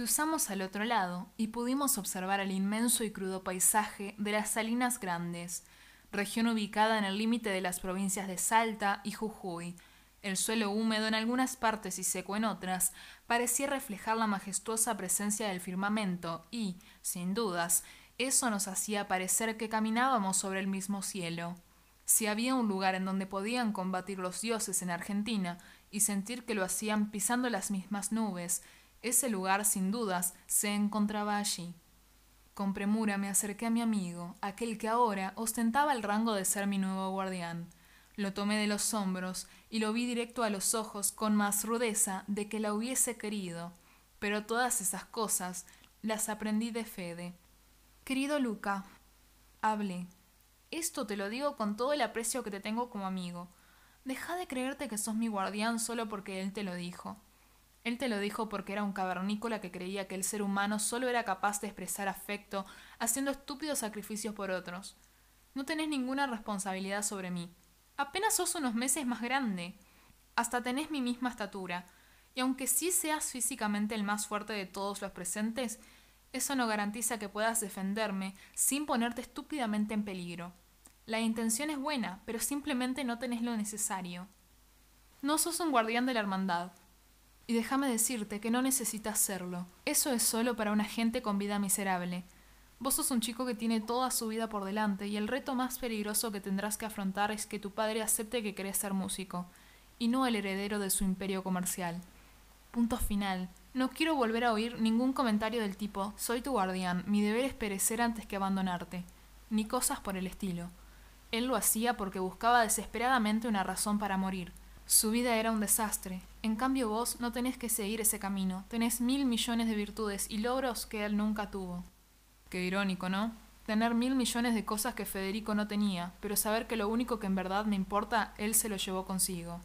Cruzamos al otro lado y pudimos observar el inmenso y crudo paisaje de las Salinas Grandes, región ubicada en el límite de las provincias de Salta y Jujuy. El suelo húmedo en algunas partes y seco en otras parecía reflejar la majestuosa presencia del firmamento y, sin dudas, eso nos hacía parecer que caminábamos sobre el mismo cielo. Si había un lugar en donde podían combatir los dioses en Argentina y sentir que lo hacían pisando las mismas nubes, ese lugar, sin dudas, se encontraba allí. Con premura me acerqué a mi amigo, aquel que ahora ostentaba el rango de ser mi nuevo guardián. Lo tomé de los hombros y lo vi directo a los ojos con más rudeza de que la hubiese querido, pero todas esas cosas las aprendí de Fede. Querido Luca, hablé. Esto te lo digo con todo el aprecio que te tengo como amigo. Deja de creerte que sos mi guardián solo porque él te lo dijo. Él te lo dijo porque era un cavernícola que creía que el ser humano solo era capaz de expresar afecto haciendo estúpidos sacrificios por otros. No tenés ninguna responsabilidad sobre mí. Apenas sos unos meses más grande. Hasta tenés mi misma estatura. Y aunque sí seas físicamente el más fuerte de todos los presentes, eso no garantiza que puedas defenderme sin ponerte estúpidamente en peligro. La intención es buena, pero simplemente no tenés lo necesario. No sos un guardián de la hermandad. Y déjame decirte que no necesitas serlo. Eso es solo para una gente con vida miserable. Vos sos un chico que tiene toda su vida por delante y el reto más peligroso que tendrás que afrontar es que tu padre acepte que querés ser músico, y no el heredero de su imperio comercial. Punto final. No quiero volver a oír ningún comentario del tipo soy tu guardián, mi deber es perecer antes que abandonarte, ni cosas por el estilo. Él lo hacía porque buscaba desesperadamente una razón para morir. Su vida era un desastre. En cambio vos no tenés que seguir ese camino. Tenés mil millones de virtudes y logros que él nunca tuvo. Qué irónico, ¿no? Tener mil millones de cosas que Federico no tenía, pero saber que lo único que en verdad me importa, él se lo llevó consigo.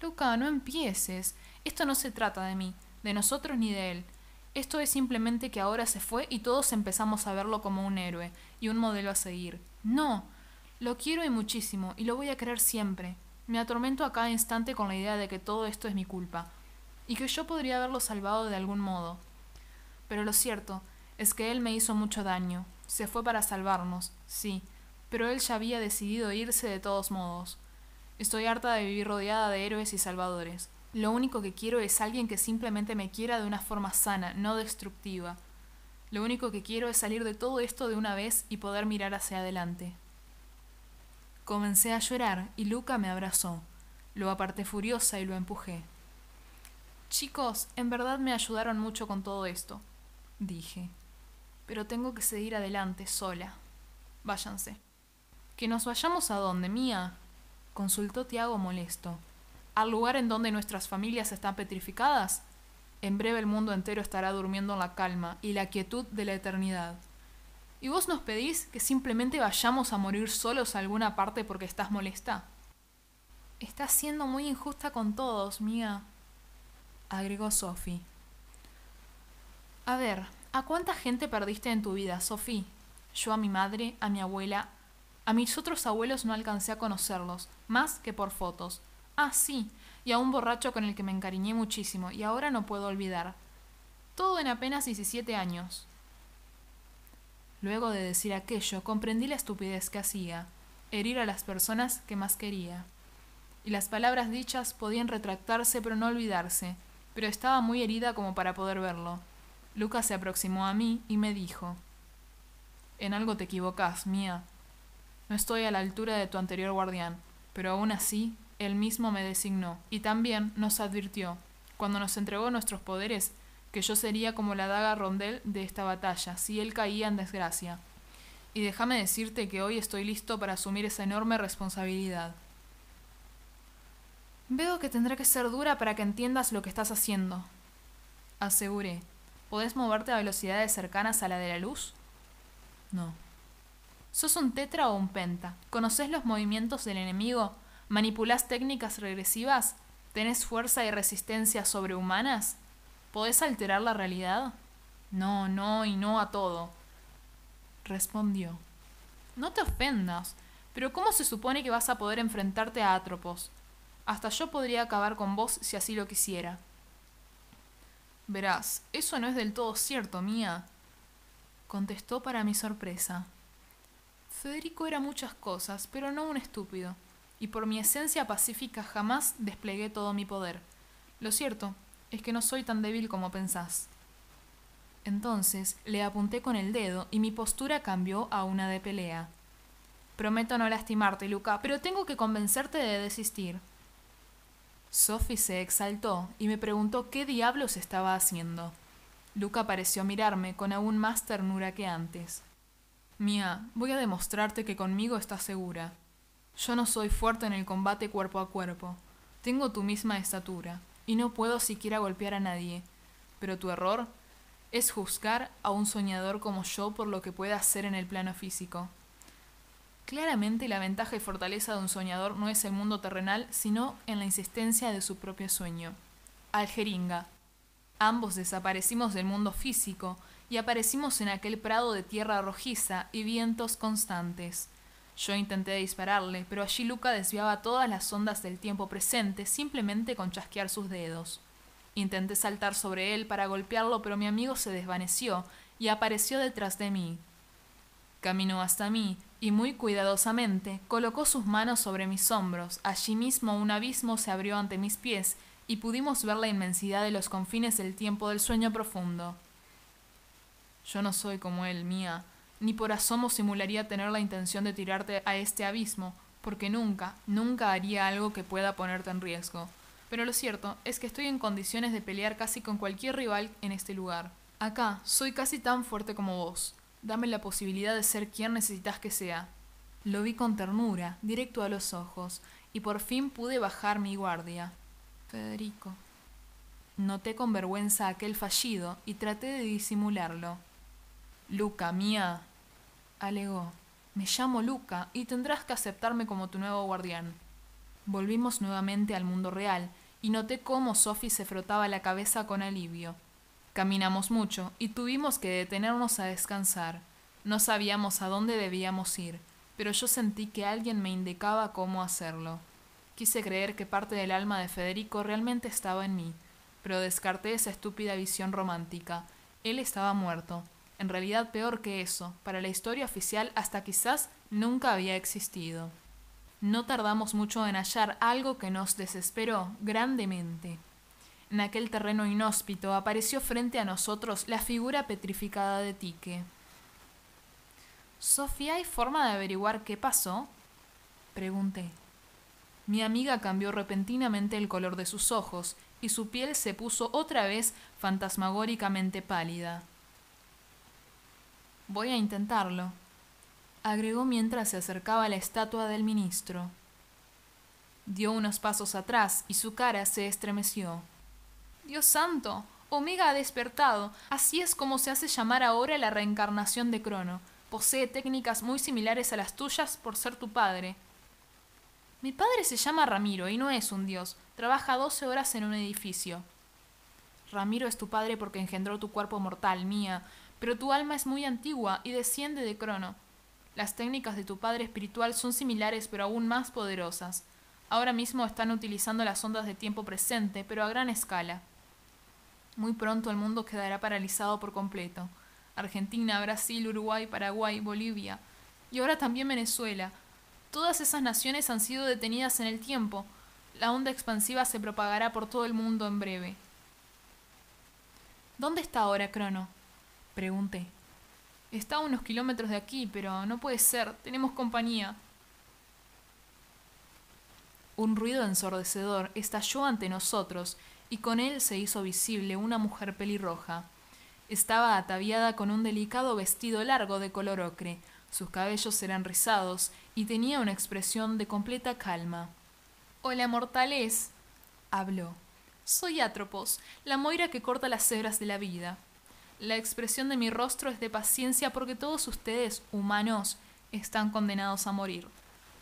Luca, no empieces. Esto no se trata de mí, de nosotros ni de él. Esto es simplemente que ahora se fue y todos empezamos a verlo como un héroe y un modelo a seguir. No, lo quiero y muchísimo, y lo voy a querer siempre. Me atormento a cada instante con la idea de que todo esto es mi culpa, y que yo podría haberlo salvado de algún modo. Pero lo cierto es que él me hizo mucho daño. Se fue para salvarnos, sí, pero él ya había decidido irse de todos modos. Estoy harta de vivir rodeada de héroes y salvadores. Lo único que quiero es alguien que simplemente me quiera de una forma sana, no destructiva. Lo único que quiero es salir de todo esto de una vez y poder mirar hacia adelante. Comencé a llorar y Luca me abrazó. Lo aparté furiosa y lo empujé. Chicos, en verdad me ayudaron mucho con todo esto, dije. Pero tengo que seguir adelante sola. Váyanse. ¿Que nos vayamos a dónde, mía? consultó Tiago molesto al lugar en donde nuestras familias están petrificadas, en breve el mundo entero estará durmiendo en la calma y la quietud de la eternidad. ¿Y vos nos pedís que simplemente vayamos a morir solos a alguna parte porque estás molesta? Estás siendo muy injusta con todos, mía, agregó Sophie. A ver, ¿a cuánta gente perdiste en tu vida, Sophie? Yo a mi madre, a mi abuela, a mis otros abuelos no alcancé a conocerlos, más que por fotos. Ah, sí, y a un borracho con el que me encariñé muchísimo y ahora no puedo olvidar. Todo en apenas 17 años. Luego de decir aquello, comprendí la estupidez que hacía, herir a las personas que más quería. Y las palabras dichas podían retractarse pero no olvidarse, pero estaba muy herida como para poder verlo. Lucas se aproximó a mí y me dijo En algo te equivocas, mía. No estoy a la altura de tu anterior guardián, pero aún así él mismo me designó, y también nos advirtió, cuando nos entregó nuestros poderes, que yo sería como la daga rondel de esta batalla, si él caía en desgracia. Y déjame decirte que hoy estoy listo para asumir esa enorme responsabilidad. Veo que tendrá que ser dura para que entiendas lo que estás haciendo. Aseguré. ¿Podés moverte a velocidades cercanas a la de la luz? No. ¿Sos un tetra o un penta? ¿Conoces los movimientos del enemigo? ¿Manipulás técnicas regresivas? ¿Tenés fuerza y resistencia sobrehumanas? ¿Podés alterar la realidad? No, no y no a todo. Respondió. No te ofendas, pero ¿cómo se supone que vas a poder enfrentarte a Atropos? Hasta yo podría acabar con vos si así lo quisiera. Verás, eso no es del todo cierto, mía, contestó para mi sorpresa. Federico era muchas cosas, pero no un estúpido, y por mi esencia pacífica jamás desplegué todo mi poder. Lo cierto es que no soy tan débil como pensás. Entonces le apunté con el dedo y mi postura cambió a una de pelea. Prometo no lastimarte, Luca, pero tengo que convencerte de desistir. Sophie se exaltó y me preguntó qué diablos estaba haciendo. Luca pareció mirarme con aún más ternura que antes. Mía, voy a demostrarte que conmigo estás segura. Yo no soy fuerte en el combate cuerpo a cuerpo. Tengo tu misma estatura, y no puedo siquiera golpear a nadie. Pero tu error es juzgar a un soñador como yo por lo que puede hacer en el plano físico. Claramente la ventaja y fortaleza de un soñador no es el mundo terrenal, sino en la insistencia de su propio sueño. Aljeringa. Ambos desaparecimos del mundo físico y aparecimos en aquel prado de tierra rojiza y vientos constantes. Yo intenté dispararle, pero allí Luca desviaba todas las ondas del tiempo presente simplemente con chasquear sus dedos. Intenté saltar sobre él para golpearlo, pero mi amigo se desvaneció y apareció detrás de mí. Caminó hasta mí y muy cuidadosamente colocó sus manos sobre mis hombros. Allí mismo un abismo se abrió ante mis pies y pudimos ver la inmensidad de los confines del tiempo del sueño profundo. Yo no soy como él, mía, ni por asomo simularía tener la intención de tirarte a este abismo, porque nunca, nunca haría algo que pueda ponerte en riesgo. Pero lo cierto es que estoy en condiciones de pelear casi con cualquier rival en este lugar. Acá soy casi tan fuerte como vos, Dame la posibilidad de ser quien necesitas que sea. Lo vi con ternura, directo a los ojos, y por fin pude bajar mi guardia. Federico. Noté con vergüenza aquel fallido y traté de disimularlo. Luca, mía, alegó. Me llamo Luca y tendrás que aceptarme como tu nuevo guardián. Volvimos nuevamente al mundo real y noté cómo Sophie se frotaba la cabeza con alivio. Caminamos mucho y tuvimos que detenernos a descansar. No sabíamos a dónde debíamos ir, pero yo sentí que alguien me indicaba cómo hacerlo. Quise creer que parte del alma de Federico realmente estaba en mí, pero descarté esa estúpida visión romántica. Él estaba muerto. En realidad peor que eso, para la historia oficial hasta quizás nunca había existido. No tardamos mucho en hallar algo que nos desesperó grandemente. En aquel terreno inhóspito apareció frente a nosotros la figura petrificada de Tique. Sofía, ¿hay forma de averiguar qué pasó? Pregunté. Mi amiga cambió repentinamente el color de sus ojos y su piel se puso otra vez fantasmagóricamente pálida. Voy a intentarlo, agregó mientras se acercaba a la estatua del ministro. Dio unos pasos atrás y su cara se estremeció. Dios santo, Omega ha despertado. Así es como se hace llamar ahora la reencarnación de Crono. Posee técnicas muy similares a las tuyas por ser tu padre. Mi padre se llama Ramiro y no es un dios. Trabaja doce horas en un edificio. Ramiro es tu padre porque engendró tu cuerpo mortal, mía, pero tu alma es muy antigua y desciende de Crono. Las técnicas de tu padre espiritual son similares pero aún más poderosas. Ahora mismo están utilizando las ondas de tiempo presente, pero a gran escala. Muy pronto el mundo quedará paralizado por completo. Argentina, Brasil, Uruguay, Paraguay, Bolivia y ahora también Venezuela. Todas esas naciones han sido detenidas en el tiempo. La onda expansiva se propagará por todo el mundo en breve. ¿Dónde está ahora Crono? Pregunté. Está a unos kilómetros de aquí, pero no puede ser. Tenemos compañía. Un ruido ensordecedor estalló ante nosotros y con él se hizo visible una mujer pelirroja. Estaba ataviada con un delicado vestido largo de color ocre, sus cabellos eran rizados y tenía una expresión de completa calma. Hola, mortales, habló. Soy Atropos, la moira que corta las hebras de la vida. La expresión de mi rostro es de paciencia porque todos ustedes, humanos, están condenados a morir.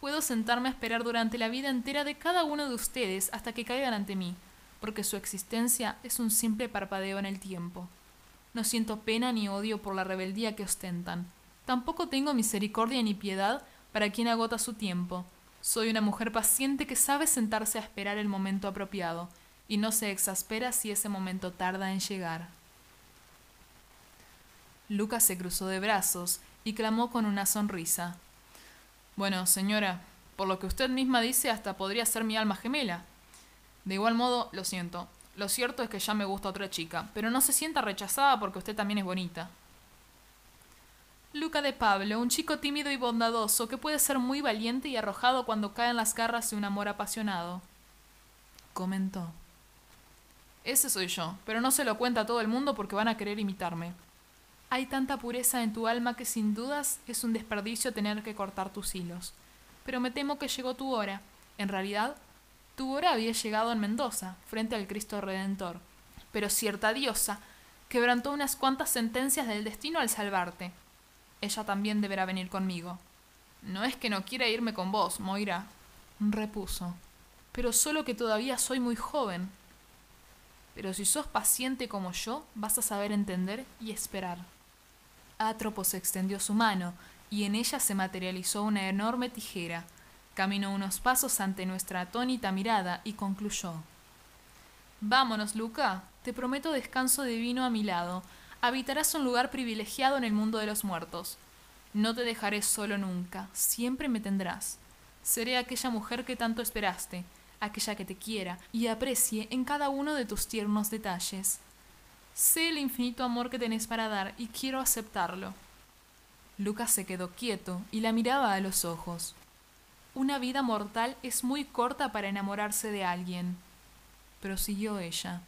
Puedo sentarme a esperar durante la vida entera de cada uno de ustedes hasta que caigan ante mí porque su existencia es un simple parpadeo en el tiempo. No siento pena ni odio por la rebeldía que ostentan. Tampoco tengo misericordia ni piedad para quien agota su tiempo. Soy una mujer paciente que sabe sentarse a esperar el momento apropiado, y no se exaspera si ese momento tarda en llegar. Lucas se cruzó de brazos y clamó con una sonrisa. Bueno, señora, por lo que usted misma dice, hasta podría ser mi alma gemela. De igual modo, lo siento. Lo cierto es que ya me gusta otra chica, pero no se sienta rechazada porque usted también es bonita. Luca de Pablo, un chico tímido y bondadoso que puede ser muy valiente y arrojado cuando cae en las garras de un amor apasionado. Comentó. Ese soy yo, pero no se lo cuenta a todo el mundo porque van a querer imitarme. Hay tanta pureza en tu alma que sin dudas es un desperdicio tener que cortar tus hilos. Pero me temo que llegó tu hora. En realidad, tu hora había llegado en Mendoza, frente al Cristo Redentor. Pero cierta diosa quebrantó unas cuantas sentencias del destino al salvarte. Ella también deberá venir conmigo. No es que no quiera irme con vos, Moira, repuso, pero solo que todavía soy muy joven. Pero si sos paciente como yo, vas a saber entender y esperar. Atropos extendió su mano y en ella se materializó una enorme tijera. Caminó unos pasos ante nuestra atónita mirada y concluyó. Vámonos, Luca. Te prometo descanso divino a mi lado. Habitarás un lugar privilegiado en el mundo de los muertos. No te dejaré solo nunca. Siempre me tendrás. Seré aquella mujer que tanto esperaste, aquella que te quiera y aprecie en cada uno de tus tiernos detalles. Sé el infinito amor que tenés para dar y quiero aceptarlo. Lucas se quedó quieto y la miraba a los ojos. Una vida mortal es muy corta para enamorarse de alguien. Prosiguió ella.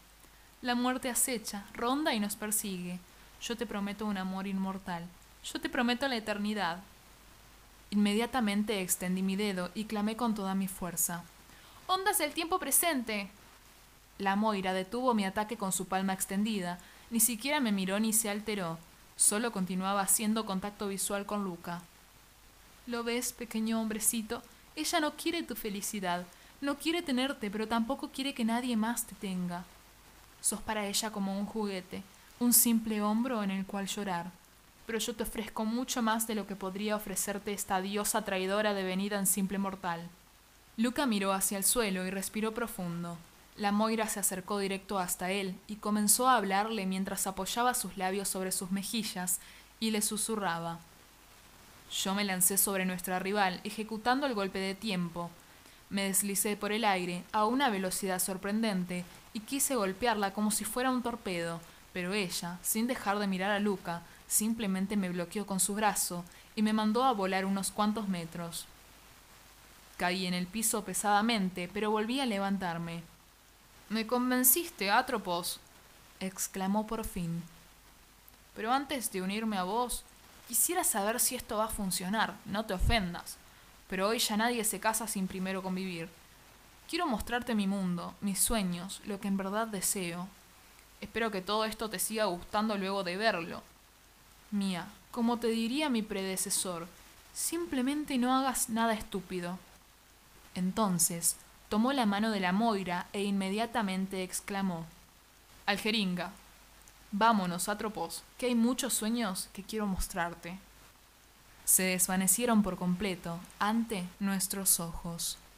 La muerte acecha, ronda y nos persigue. Yo te prometo un amor inmortal. Yo te prometo la eternidad. Inmediatamente extendí mi dedo y clamé con toda mi fuerza. Ondas del tiempo presente. La Moira detuvo mi ataque con su palma extendida, ni siquiera me miró ni se alteró, solo continuaba haciendo contacto visual con Luca. ¿Lo ves, pequeño hombrecito? Ella no quiere tu felicidad, no quiere tenerte, pero tampoco quiere que nadie más te tenga. Sos para ella como un juguete, un simple hombro en el cual llorar. Pero yo te ofrezco mucho más de lo que podría ofrecerte esta diosa traidora devenida en simple mortal. Luca miró hacia el suelo y respiró profundo. La Moira se acercó directo hasta él y comenzó a hablarle mientras apoyaba sus labios sobre sus mejillas y le susurraba. Yo me lancé sobre nuestra rival, ejecutando el golpe de tiempo. Me deslicé por el aire a una velocidad sorprendente y quise golpearla como si fuera un torpedo, pero ella, sin dejar de mirar a Luca, simplemente me bloqueó con su brazo y me mandó a volar unos cuantos metros. Caí en el piso pesadamente, pero volví a levantarme. Me convenciste, Atropos, exclamó por fin. Pero antes de unirme a vos, quisiera saber si esto va a funcionar, no te ofendas. Pero hoy ya nadie se casa sin primero convivir. Quiero mostrarte mi mundo, mis sueños, lo que en verdad deseo. Espero que todo esto te siga gustando luego de verlo. Mía, como te diría mi predecesor, simplemente no hagas nada estúpido. Entonces, tomó la mano de la Moira e inmediatamente exclamó Aljeringa, vámonos, Atropos, que hay muchos sueños que quiero mostrarte. Se desvanecieron por completo ante nuestros ojos.